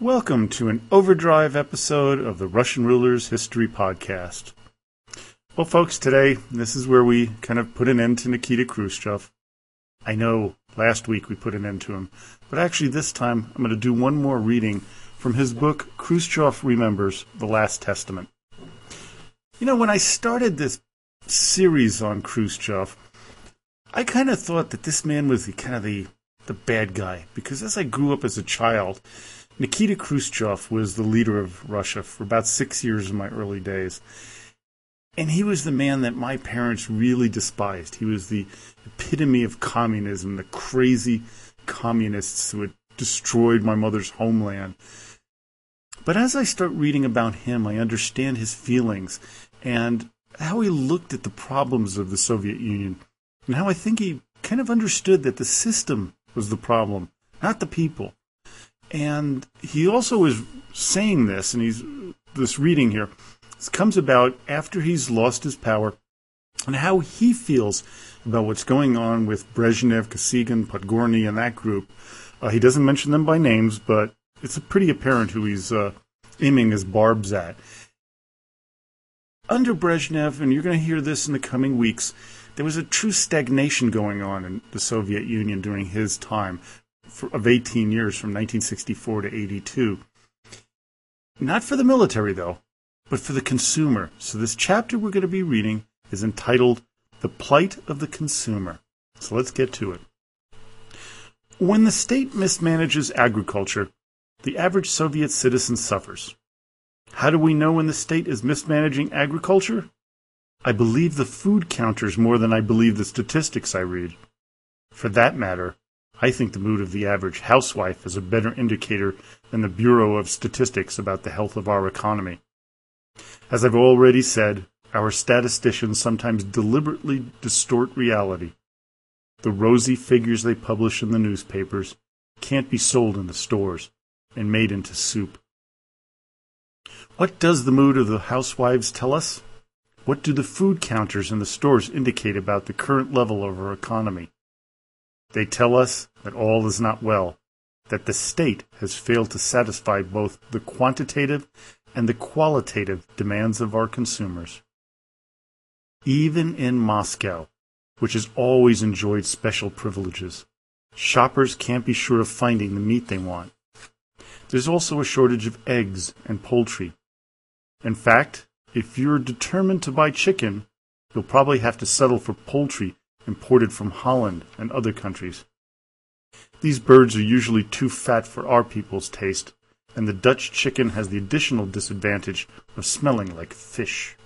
Welcome to an overdrive episode of the Russian Rulers History Podcast. Well, folks, today this is where we kind of put an end to Nikita Khrushchev. I know last week we put an end to him, but actually this time I'm going to do one more reading from his book, Khrushchev Remembers the Last Testament. You know, when I started this series on Khrushchev, I kind of thought that this man was the kind of the the bad guy because as I grew up as a child, Nikita Khrushchev was the leader of Russia for about six years in my early days. And he was the man that my parents really despised. He was the epitome of communism, the crazy communists who had destroyed my mother's homeland. But as I start reading about him, I understand his feelings and how he looked at the problems of the Soviet Union, and how I think he kind of understood that the system was the problem, not the people. And he also is saying this, and he's this reading here. This comes about after he's lost his power and how he feels about what's going on with Brezhnev, Kosygin, Podgorny, and that group. Uh, he doesn't mention them by names, but it's pretty apparent who he's uh, aiming his barbs at. Under Brezhnev, and you're going to hear this in the coming weeks, there was a true stagnation going on in the Soviet Union during his time for, of 18 years from 1964 to 82. Not for the military, though, but for the consumer. So, this chapter we're going to be reading is entitled The Plight of the Consumer. So, let's get to it. When the state mismanages agriculture, the average Soviet citizen suffers. How do we know when the state is mismanaging agriculture? I believe the food counters more than I believe the statistics I read. For that matter, I think the mood of the average housewife is a better indicator than the Bureau of Statistics about the health of our economy. As I've already said, our statisticians sometimes deliberately distort reality. The rosy figures they publish in the newspapers can't be sold in the stores and made into soup. What does the mood of the housewives tell us? What do the food counters in the stores indicate about the current level of our economy? They tell us that all is not well, that the state has failed to satisfy both the quantitative and the qualitative demands of our consumers. Even in Moscow, which has always enjoyed special privileges, shoppers can't be sure of finding the meat they want. There's also a shortage of eggs and poultry. In fact, if you're determined to buy chicken, you'll probably have to settle for poultry imported from Holland and other countries. These birds are usually too fat for our people's taste, and the Dutch chicken has the additional disadvantage of smelling like fish.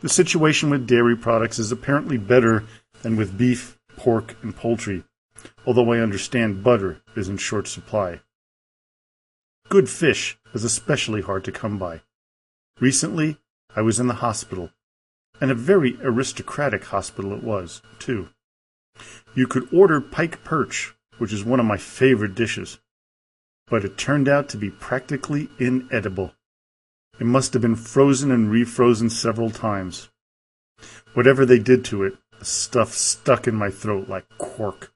The situation with dairy products is apparently better than with beef, pork, and poultry, although I understand butter is in short supply. Good fish is especially hard to come by. Recently, I was in the hospital and a very aristocratic hospital it was, too. You could order pike perch, which is one of my favorite dishes, but it turned out to be practically inedible. It must have been frozen and refrozen several times. Whatever they did to it, the stuff stuck in my throat like cork.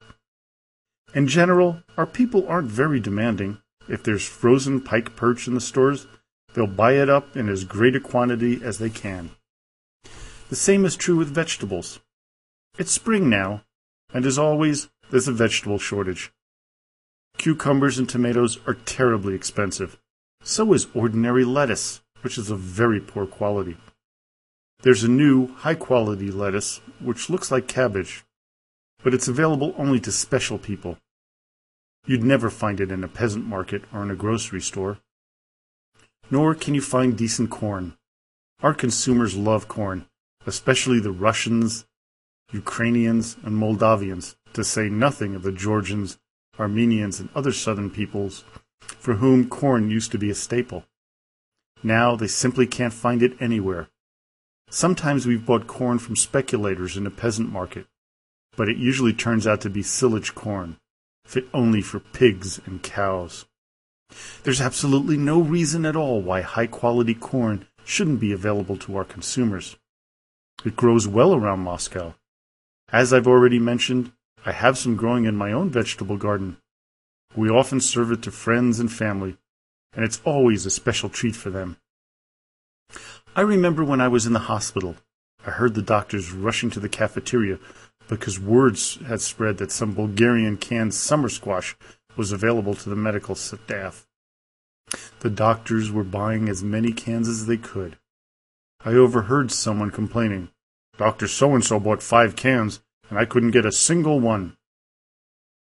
In general, our people aren't very demanding. If there's frozen pike perch in the stores, they'll buy it up in as great a quantity as they can. The same is true with vegetables. It's spring now, and as always, there's a vegetable shortage. Cucumbers and tomatoes are terribly expensive. So is ordinary lettuce, which is of very poor quality. There's a new, high quality lettuce, which looks like cabbage, but it's available only to special people. You'd never find it in a peasant market or in a grocery store. Nor can you find decent corn. Our consumers love corn, especially the Russians, Ukrainians, and Moldavians, to say nothing of the Georgians, Armenians, and other southern peoples for whom corn used to be a staple. Now they simply can't find it anywhere. Sometimes we've bought corn from speculators in a peasant market, but it usually turns out to be silage corn, fit only for pigs and cows. There's absolutely no reason at all why high quality corn shouldn't be available to our consumers. It grows well around Moscow. As I've already mentioned, I have some growing in my own vegetable garden. We often serve it to friends and family, and it's always a special treat for them. I remember when I was in the hospital, I heard the doctors rushing to the cafeteria because words had spread that some Bulgarian canned summer squash was available to the medical staff. The doctors were buying as many cans as they could. I overheard someone complaining, Dr. So and so bought five cans, and I couldn't get a single one.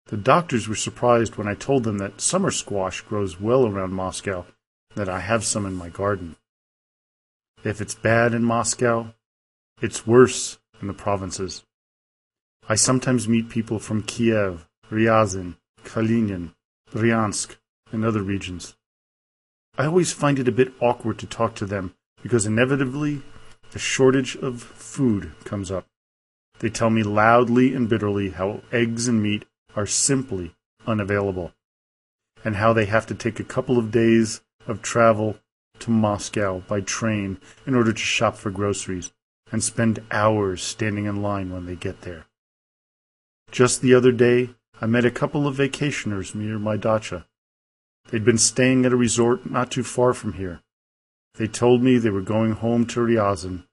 The doctors were surprised when I told them that summer squash grows well around Moscow, that I have some in my garden. If it's bad in Moscow, it's worse in the provinces. I sometimes meet people from Kiev, Ryazan, Kalinin, Bryansk, and other regions. I always find it a bit awkward to talk to them because inevitably the shortage of food comes up. They tell me loudly and bitterly how eggs and meat are simply unavailable, and how they have to take a couple of days of travel to Moscow by train in order to shop for groceries and spend hours standing in line when they get there. Just the other day, I met a couple of vacationers near my dacha. They'd been staying at a resort not too far from here. They told me they were going home to Ryazan,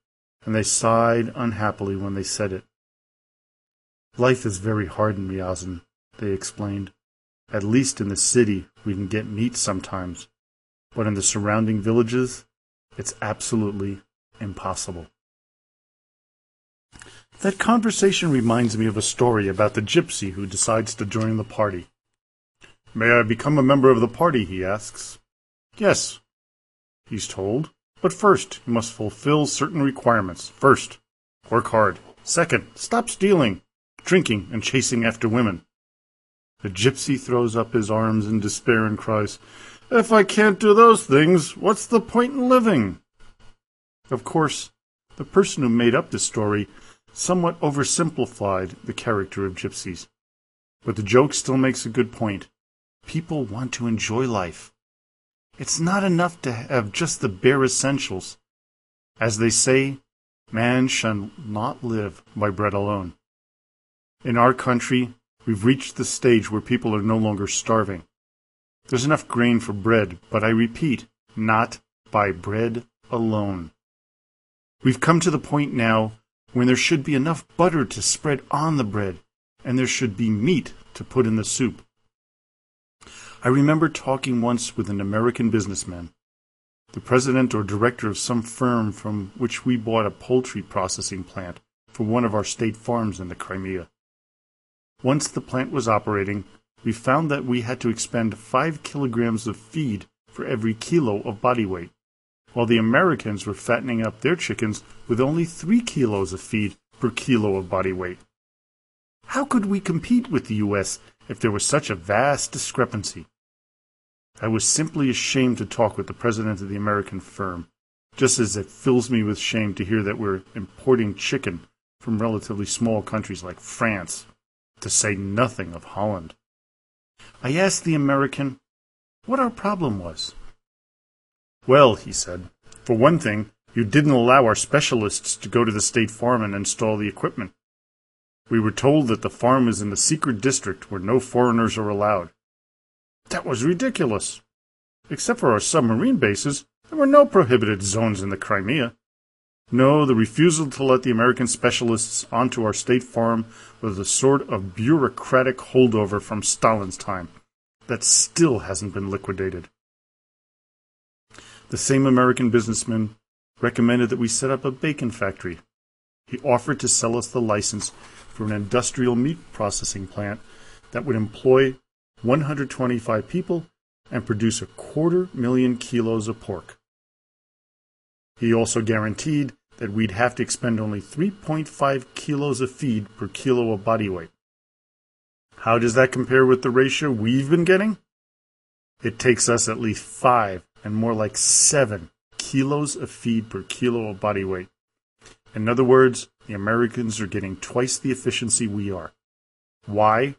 and they sighed unhappily when they said it. Life is very hard in Ryazan, they explained. At least in the city we can get meat sometimes, but in the surrounding villages it's absolutely impossible. That conversation reminds me of a story about the gypsy who decides to join the party. May I become a member of the party? he asks. Yes, he's told. But first, you must fulfill certain requirements. First, work hard. Second, stop stealing, drinking, and chasing after women. The gypsy throws up his arms in despair and cries, If I can't do those things, what's the point in living? Of course, the person who made up this story somewhat oversimplified the character of gypsies. But the joke still makes a good point. People want to enjoy life. It's not enough to have just the bare essentials. As they say, man shall not live by bread alone. In our country, we've reached the stage where people are no longer starving. There's enough grain for bread, but I repeat, not by bread alone. We've come to the point now when there should be enough butter to spread on the bread, and there should be meat to put in the soup. I remember talking once with an American businessman, the president or director of some firm from which we bought a poultry processing plant for one of our state farms in the Crimea. Once the plant was operating, we found that we had to expend five kilograms of feed for every kilo of body weight while the Americans were fattening up their chickens with only 3 kilos of feed per kilo of body weight. How could we compete with the U.S. if there was such a vast discrepancy? I was simply ashamed to talk with the president of the American firm, just as it fills me with shame to hear that we're importing chicken from relatively small countries like France, to say nothing of Holland. I asked the American what our problem was. Well, he said, for one thing, you didn't allow our specialists to go to the state farm and install the equipment. We were told that the farm is in the secret district where no foreigners are allowed. That was ridiculous. Except for our submarine bases, there were no prohibited zones in the Crimea. No, the refusal to let the American specialists onto our state farm was a sort of bureaucratic holdover from Stalin's time that still hasn't been liquidated. The same American businessman recommended that we set up a bacon factory. He offered to sell us the license an industrial meat processing plant that would employ 125 people and produce a quarter million kilos of pork. He also guaranteed that we'd have to expend only 3.5 kilos of feed per kilo of body weight. How does that compare with the ratio we've been getting? It takes us at least five and more like 7 kilos of feed per kilo of body weight. In other words, the Americans are getting twice the efficiency we are. Why?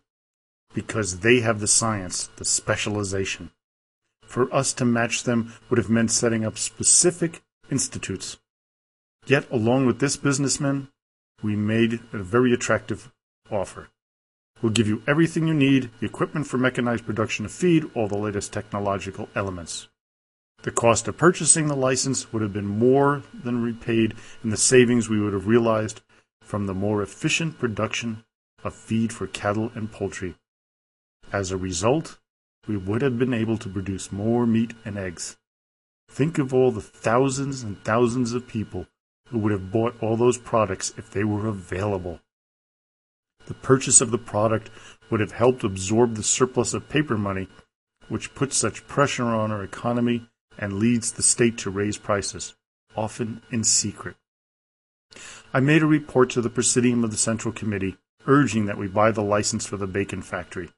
Because they have the science, the specialization. For us to match them would have meant setting up specific institutes. Yet, along with this businessman, we made a very attractive offer. We'll give you everything you need the equipment for mechanized production of feed, all the latest technological elements. The cost of purchasing the license would have been more than repaid in the savings we would have realized from the more efficient production of feed for cattle and poultry. As a result, we would have been able to produce more meat and eggs. Think of all the thousands and thousands of people who would have bought all those products if they were available. The purchase of the product would have helped absorb the surplus of paper money, which puts such pressure on our economy and leads the state to raise prices, often in secret. I made a report to the Presidium of the Central Committee urging that we buy the license for the bacon factory.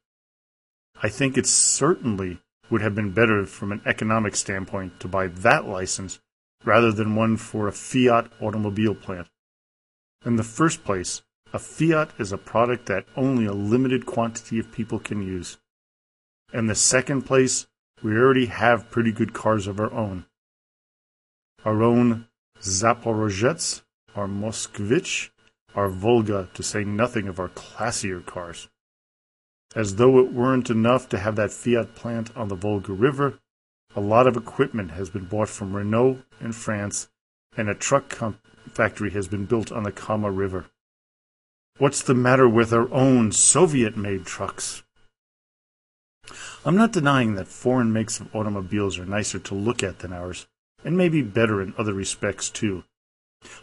I think it certainly would have been better from an economic standpoint to buy that license rather than one for a Fiat automobile plant. In the first place, a Fiat is a product that only a limited quantity of people can use. In the second place, we already have pretty good cars of our own. Our own Zaporozhets, our Moskvich, our Volga, to say nothing of our classier cars. As though it weren't enough to have that Fiat plant on the Volga River, a lot of equipment has been bought from Renault in France, and a truck factory has been built on the Kama River. What's the matter with our own Soviet made trucks? I'm not denying that foreign makes of automobiles are nicer to look at than ours, and maybe better in other respects too.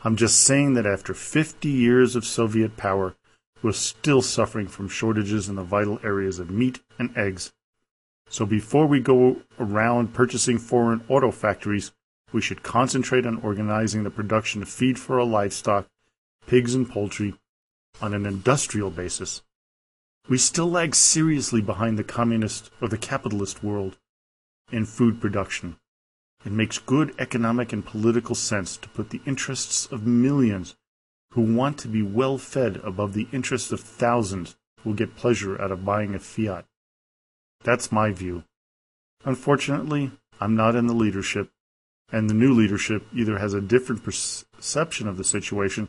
I'm just saying that after 50 years of Soviet power, we're still suffering from shortages in the vital areas of meat and eggs. So before we go around purchasing foreign auto factories, we should concentrate on organizing the production of feed for our livestock, pigs and poultry, on an industrial basis we still lag seriously behind the communist or the capitalist world in food production. It makes good economic and political sense to put the interests of millions who want to be well fed above the interests of thousands who will get pleasure out of buying a fiat. That's my view. Unfortunately, I'm not in the leadership, and the new leadership either has a different perception of the situation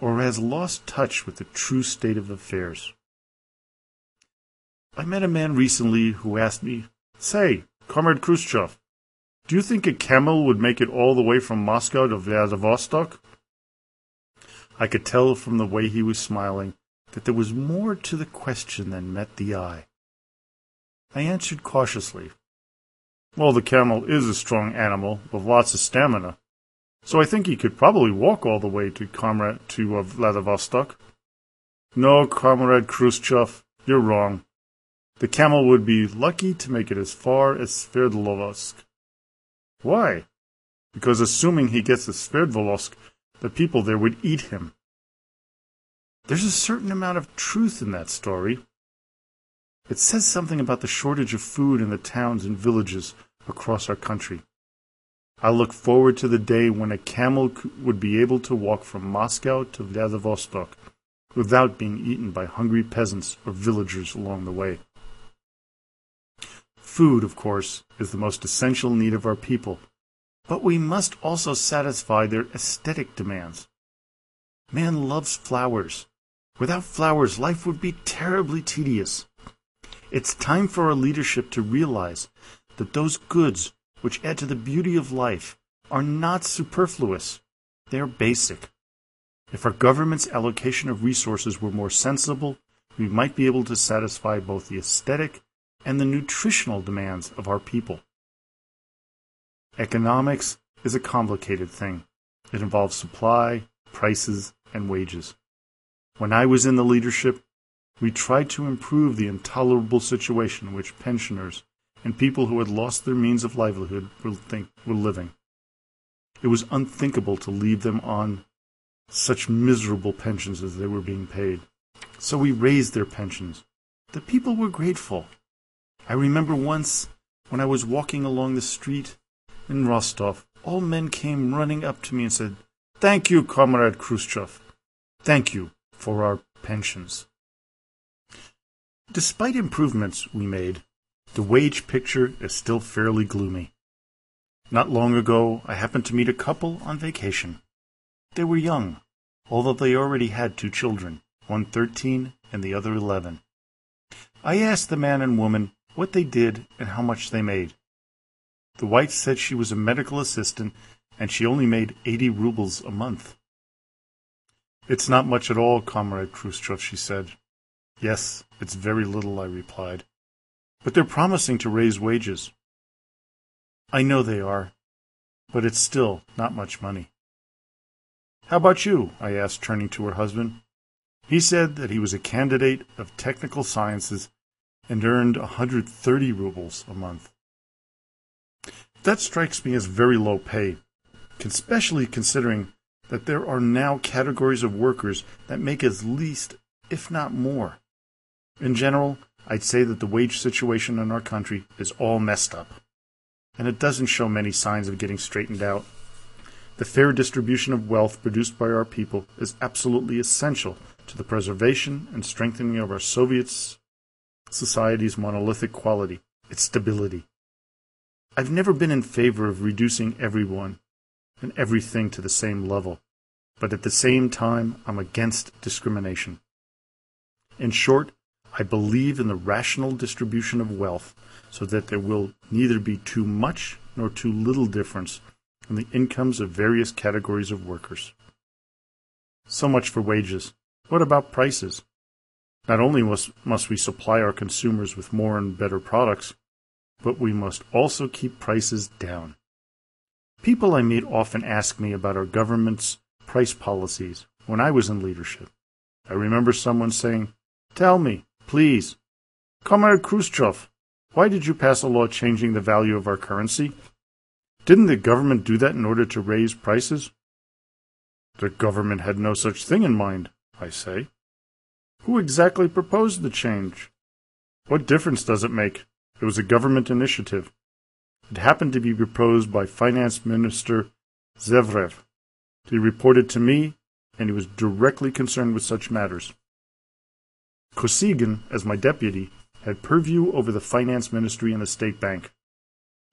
or has lost touch with the true state of affairs. I met a man recently who asked me, Say, Comrade Khrushchev, do you think a camel would make it all the way from Moscow to Vladivostok? I could tell from the way he was smiling that there was more to the question than met the eye. I answered cautiously, Well, the camel is a strong animal with lots of stamina, so I think he could probably walk all the way to Comrade to uh, Vladivostok. No, Comrade Khrushchev, you're wrong. The camel would be lucky to make it as far as Sverdlovsk. Why? Because assuming he gets to Sverdlovsk, the people there would eat him. There's a certain amount of truth in that story. It says something about the shortage of food in the towns and villages across our country. I look forward to the day when a camel would be able to walk from Moscow to Vladivostok without being eaten by hungry peasants or villagers along the way. Food, of course, is the most essential need of our people, but we must also satisfy their aesthetic demands. Man loves flowers. Without flowers, life would be terribly tedious. It's time for our leadership to realize that those goods which add to the beauty of life are not superfluous. They are basic. If our government's allocation of resources were more sensible, we might be able to satisfy both the aesthetic and the nutritional demands of our people. Economics is a complicated thing. It involves supply, prices, and wages. When I was in the leadership, we tried to improve the intolerable situation in which pensioners and people who had lost their means of livelihood were, think, were living. It was unthinkable to leave them on such miserable pensions as they were being paid. So we raised their pensions. The people were grateful. I remember once when I was walking along the street in Rostov, all men came running up to me and said, Thank you, Comrade Khrushchev. Thank you for our pensions. Despite improvements we made, the wage picture is still fairly gloomy. Not long ago, I happened to meet a couple on vacation. They were young, although they already had two children, one thirteen and the other eleven. I asked the man and woman what they did, and how much they made. The wife said she was a medical assistant and she only made 80 rubles a month. It's not much at all, Comrade Khrushchev, she said. Yes, it's very little, I replied. But they're promising to raise wages. I know they are, but it's still not much money. How about you? I asked, turning to her husband. He said that he was a candidate of technical sciences and earned 130 rubles a month. That strikes me as very low pay, especially considering that there are now categories of workers that make as least, if not more. In general, I'd say that the wage situation in our country is all messed up, and it doesn't show many signs of getting straightened out. The fair distribution of wealth produced by our people is absolutely essential to the preservation and strengthening of our Soviet society's monolithic quality, its stability. I've never been in favor of reducing everyone and everything to the same level, but at the same time, I'm against discrimination. In short, I believe in the rational distribution of wealth so that there will neither be too much nor too little difference in the incomes of various categories of workers. So much for wages. What about prices? Not only must, must we supply our consumers with more and better products, but we must also keep prices down. People I meet often ask me about our government's price policies when I was in leadership. I remember someone saying, Tell me, please, Comrade Khrushchev, why did you pass a law changing the value of our currency? Didn't the government do that in order to raise prices? The government had no such thing in mind, I say. Who exactly proposed the change? What difference does it make? It was a government initiative. It happened to be proposed by Finance Minister Zverev. He reported to me, and he was directly concerned with such matters. Kosygin, as my deputy, had purview over the finance ministry and the state bank.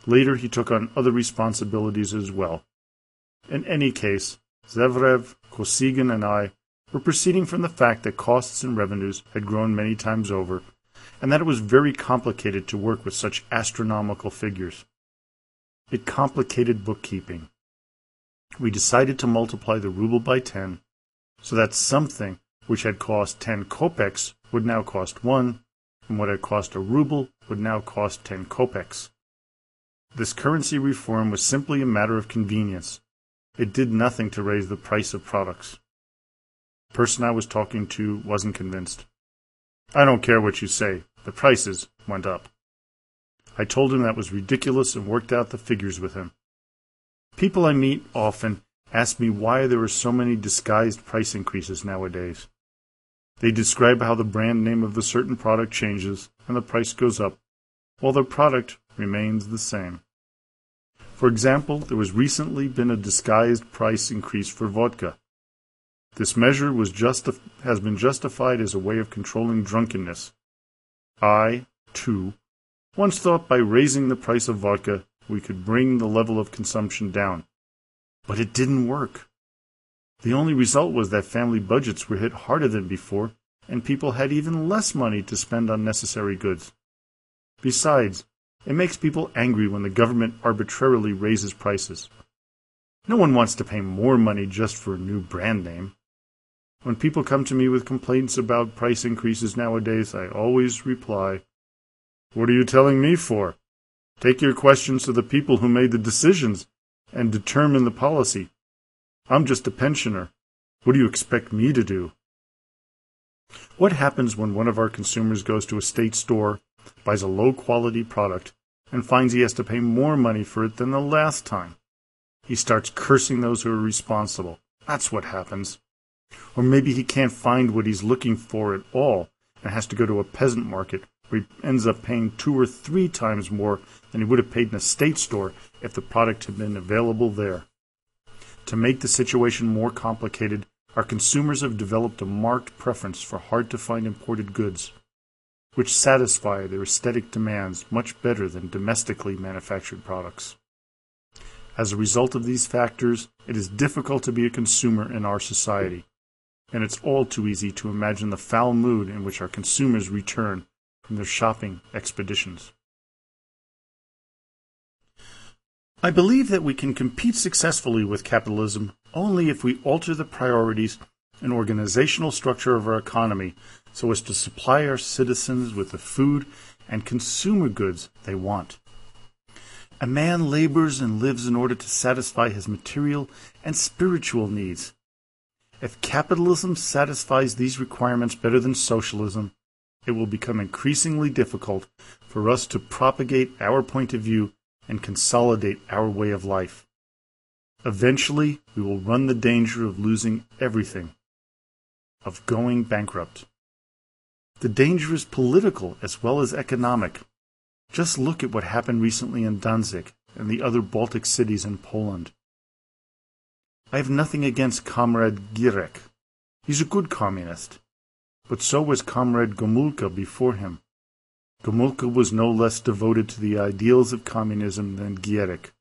Later, he took on other responsibilities as well. In any case, Zverev, Kosygin, and I were proceeding from the fact that costs and revenues had grown many times over, and that it was very complicated to work with such astronomical figures. It complicated bookkeeping. We decided to multiply the ruble by 10, so that something which had cost 10 kopecks would now cost 1, and what had cost a ruble would now cost 10 kopecks. This currency reform was simply a matter of convenience. It did nothing to raise the price of products person I was talking to wasn't convinced. I don't care what you say. The prices went up. I told him that was ridiculous and worked out the figures with him. People I meet often ask me why there are so many disguised price increases nowadays. They describe how the brand name of a certain product changes and the price goes up, while the product remains the same. For example, there was recently been a disguised price increase for vodka. This measure justi- has been justified as a way of controlling drunkenness. I, too, once thought by raising the price of vodka we could bring the level of consumption down. But it didn't work. The only result was that family budgets were hit harder than before, and people had even less money to spend on necessary goods. Besides, it makes people angry when the government arbitrarily raises prices. No one wants to pay more money just for a new brand name. When people come to me with complaints about price increases nowadays, I always reply, What are you telling me for? Take your questions to the people who made the decisions and determine the policy. I'm just a pensioner. What do you expect me to do? What happens when one of our consumers goes to a state store, buys a low quality product, and finds he has to pay more money for it than the last time? He starts cursing those who are responsible. That's what happens. Or maybe he can't find what he's looking for at all and has to go to a peasant market where he ends up paying two or three times more than he would have paid in a state store if the product had been available there. To make the situation more complicated, our consumers have developed a marked preference for hard to find imported goods, which satisfy their aesthetic demands much better than domestically manufactured products. As a result of these factors, it is difficult to be a consumer in our society and it's all too easy to imagine the foul mood in which our consumers return from their shopping expeditions. I believe that we can compete successfully with capitalism only if we alter the priorities and organizational structure of our economy so as to supply our citizens with the food and consumer goods they want. A man labors and lives in order to satisfy his material and spiritual needs. If capitalism satisfies these requirements better than socialism, it will become increasingly difficult for us to propagate our point of view and consolidate our way of life. Eventually, we will run the danger of losing everything, of going bankrupt. The danger is political as well as economic. Just look at what happened recently in Danzig and the other Baltic cities in Poland. I have nothing against Comrade Gierek. He's a good communist. But so was Comrade Gomulka before him. Gomulka was no less devoted to the ideals of communism than Gierek.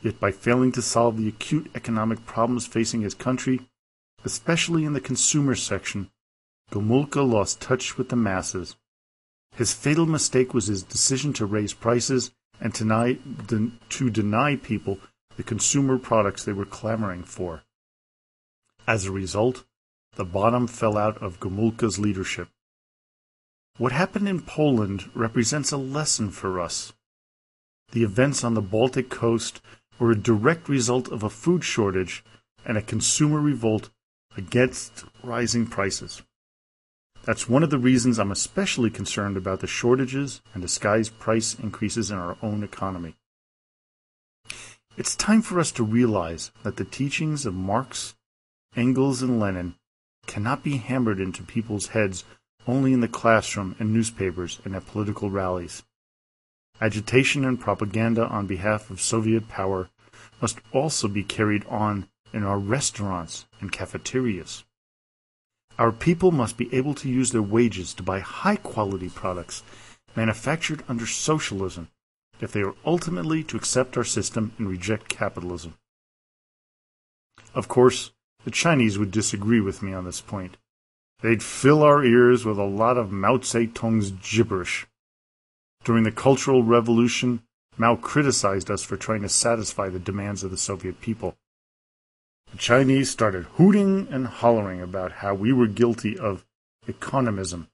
Yet by failing to solve the acute economic problems facing his country, especially in the consumer section, Gomulka lost touch with the masses. His fatal mistake was his decision to raise prices and to deny people the consumer products they were clamoring for. As a result, the bottom fell out of Gomulka's leadership. What happened in Poland represents a lesson for us. The events on the Baltic coast were a direct result of a food shortage and a consumer revolt against rising prices. That's one of the reasons I'm especially concerned about the shortages and disguised price increases in our own economy. It's time for us to realize that the teachings of Marx, Engels, and Lenin cannot be hammered into people's heads only in the classroom and newspapers and at political rallies. Agitation and propaganda on behalf of Soviet power must also be carried on in our restaurants and cafeterias. Our people must be able to use their wages to buy high quality products manufactured under socialism if they are ultimately to accept our system and reject capitalism. Of course, the Chinese would disagree with me on this point. They'd fill our ears with a lot of Mao Zedong's gibberish. During the Cultural Revolution, Mao criticized us for trying to satisfy the demands of the Soviet people. The Chinese started hooting and hollering about how we were guilty of economism.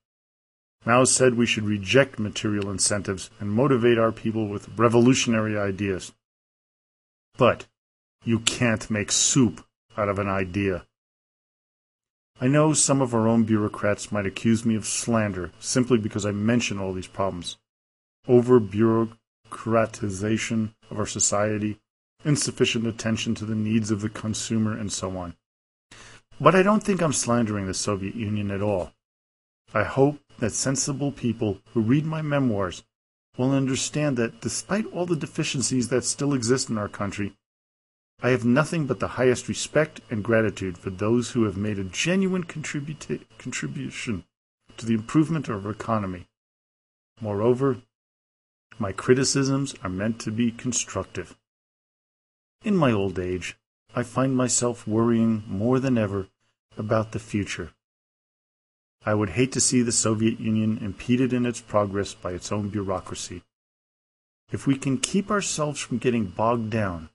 Mao said we should reject material incentives and motivate our people with revolutionary ideas. But you can't make soup out of an idea. I know some of our own bureaucrats might accuse me of slander simply because I mention all these problems. Over bureaucratization of our society, insufficient attention to the needs of the consumer, and so on. But I don't think I'm slandering the Soviet Union at all. I hope that sensible people who read my memoirs will understand that despite all the deficiencies that still exist in our country, I have nothing but the highest respect and gratitude for those who have made a genuine contribution to the improvement of our economy. Moreover, my criticisms are meant to be constructive. In my old age, I find myself worrying more than ever about the future. I would hate to see the Soviet Union impeded in its progress by its own bureaucracy. If we can keep ourselves from getting bogged down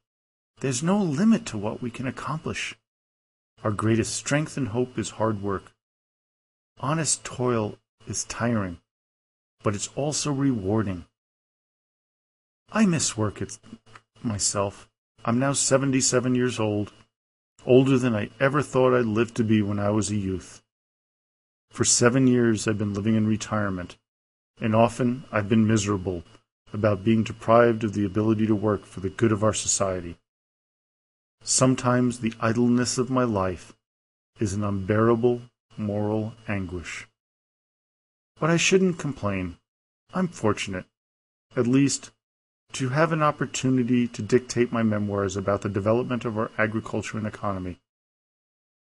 there's no limit to what we can accomplish. Our greatest strength and hope is hard work. Honest toil is tiring, but it's also rewarding. I miss work it's myself. I'm now 77 years old, older than I ever thought I'd live to be when I was a youth. For seven years I've been living in retirement, and often I've been miserable about being deprived of the ability to work for the good of our society. Sometimes the idleness of my life is an unbearable moral anguish. But I shouldn't complain. I'm fortunate, at least, to have an opportunity to dictate my memoirs about the development of our agriculture and economy.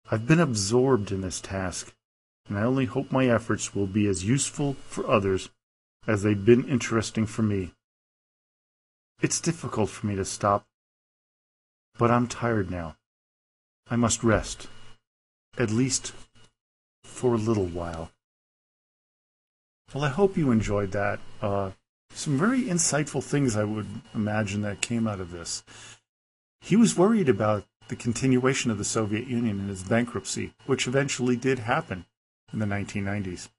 I've been absorbed in this task, and I only hope my efforts will be as useful for others as they've been interesting for me. It's difficult for me to stop but I'm tired now. I must rest, at least for a little while. Well, I hope you enjoyed that. Uh, some very insightful things I would imagine that came out of this. He was worried about the continuation of the Soviet Union and its bankruptcy, which eventually did happen in the 1990s.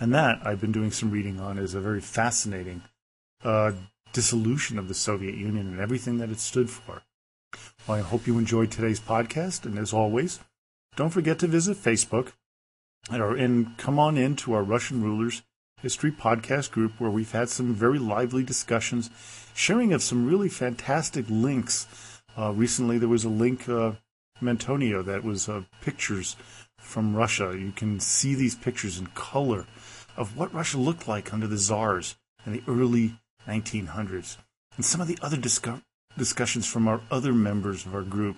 And that I've been doing some reading on is a very fascinating uh, dissolution of the Soviet Union and everything that it stood for. Well, I hope you enjoyed today's podcast, and as always, don't forget to visit Facebook and, come on in to our Russian Rulers History podcast group where we've had some very lively discussions, sharing of some really fantastic links. Uh, recently, there was a link, uh, Antonio, that was uh, pictures from Russia. You can see these pictures in color of what Russia looked like under the czars in the early 1900s. And some of the other discu- discussions from our other members of our group.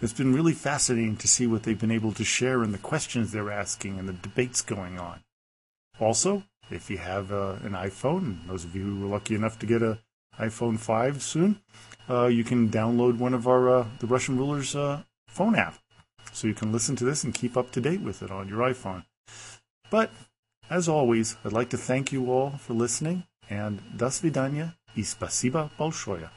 It's been really fascinating to see what they've been able to share and the questions they're asking and the debates going on. Also, if you have uh, an iPhone, those of you who were lucky enough to get a iPhone 5 soon, uh, you can download one of our uh, the Russian Rulers uh, phone app, so you can listen to this and keep up to date with it on your iPhone. But as always, I'd like to thank you all for listening, and до свидания и спасибо большое.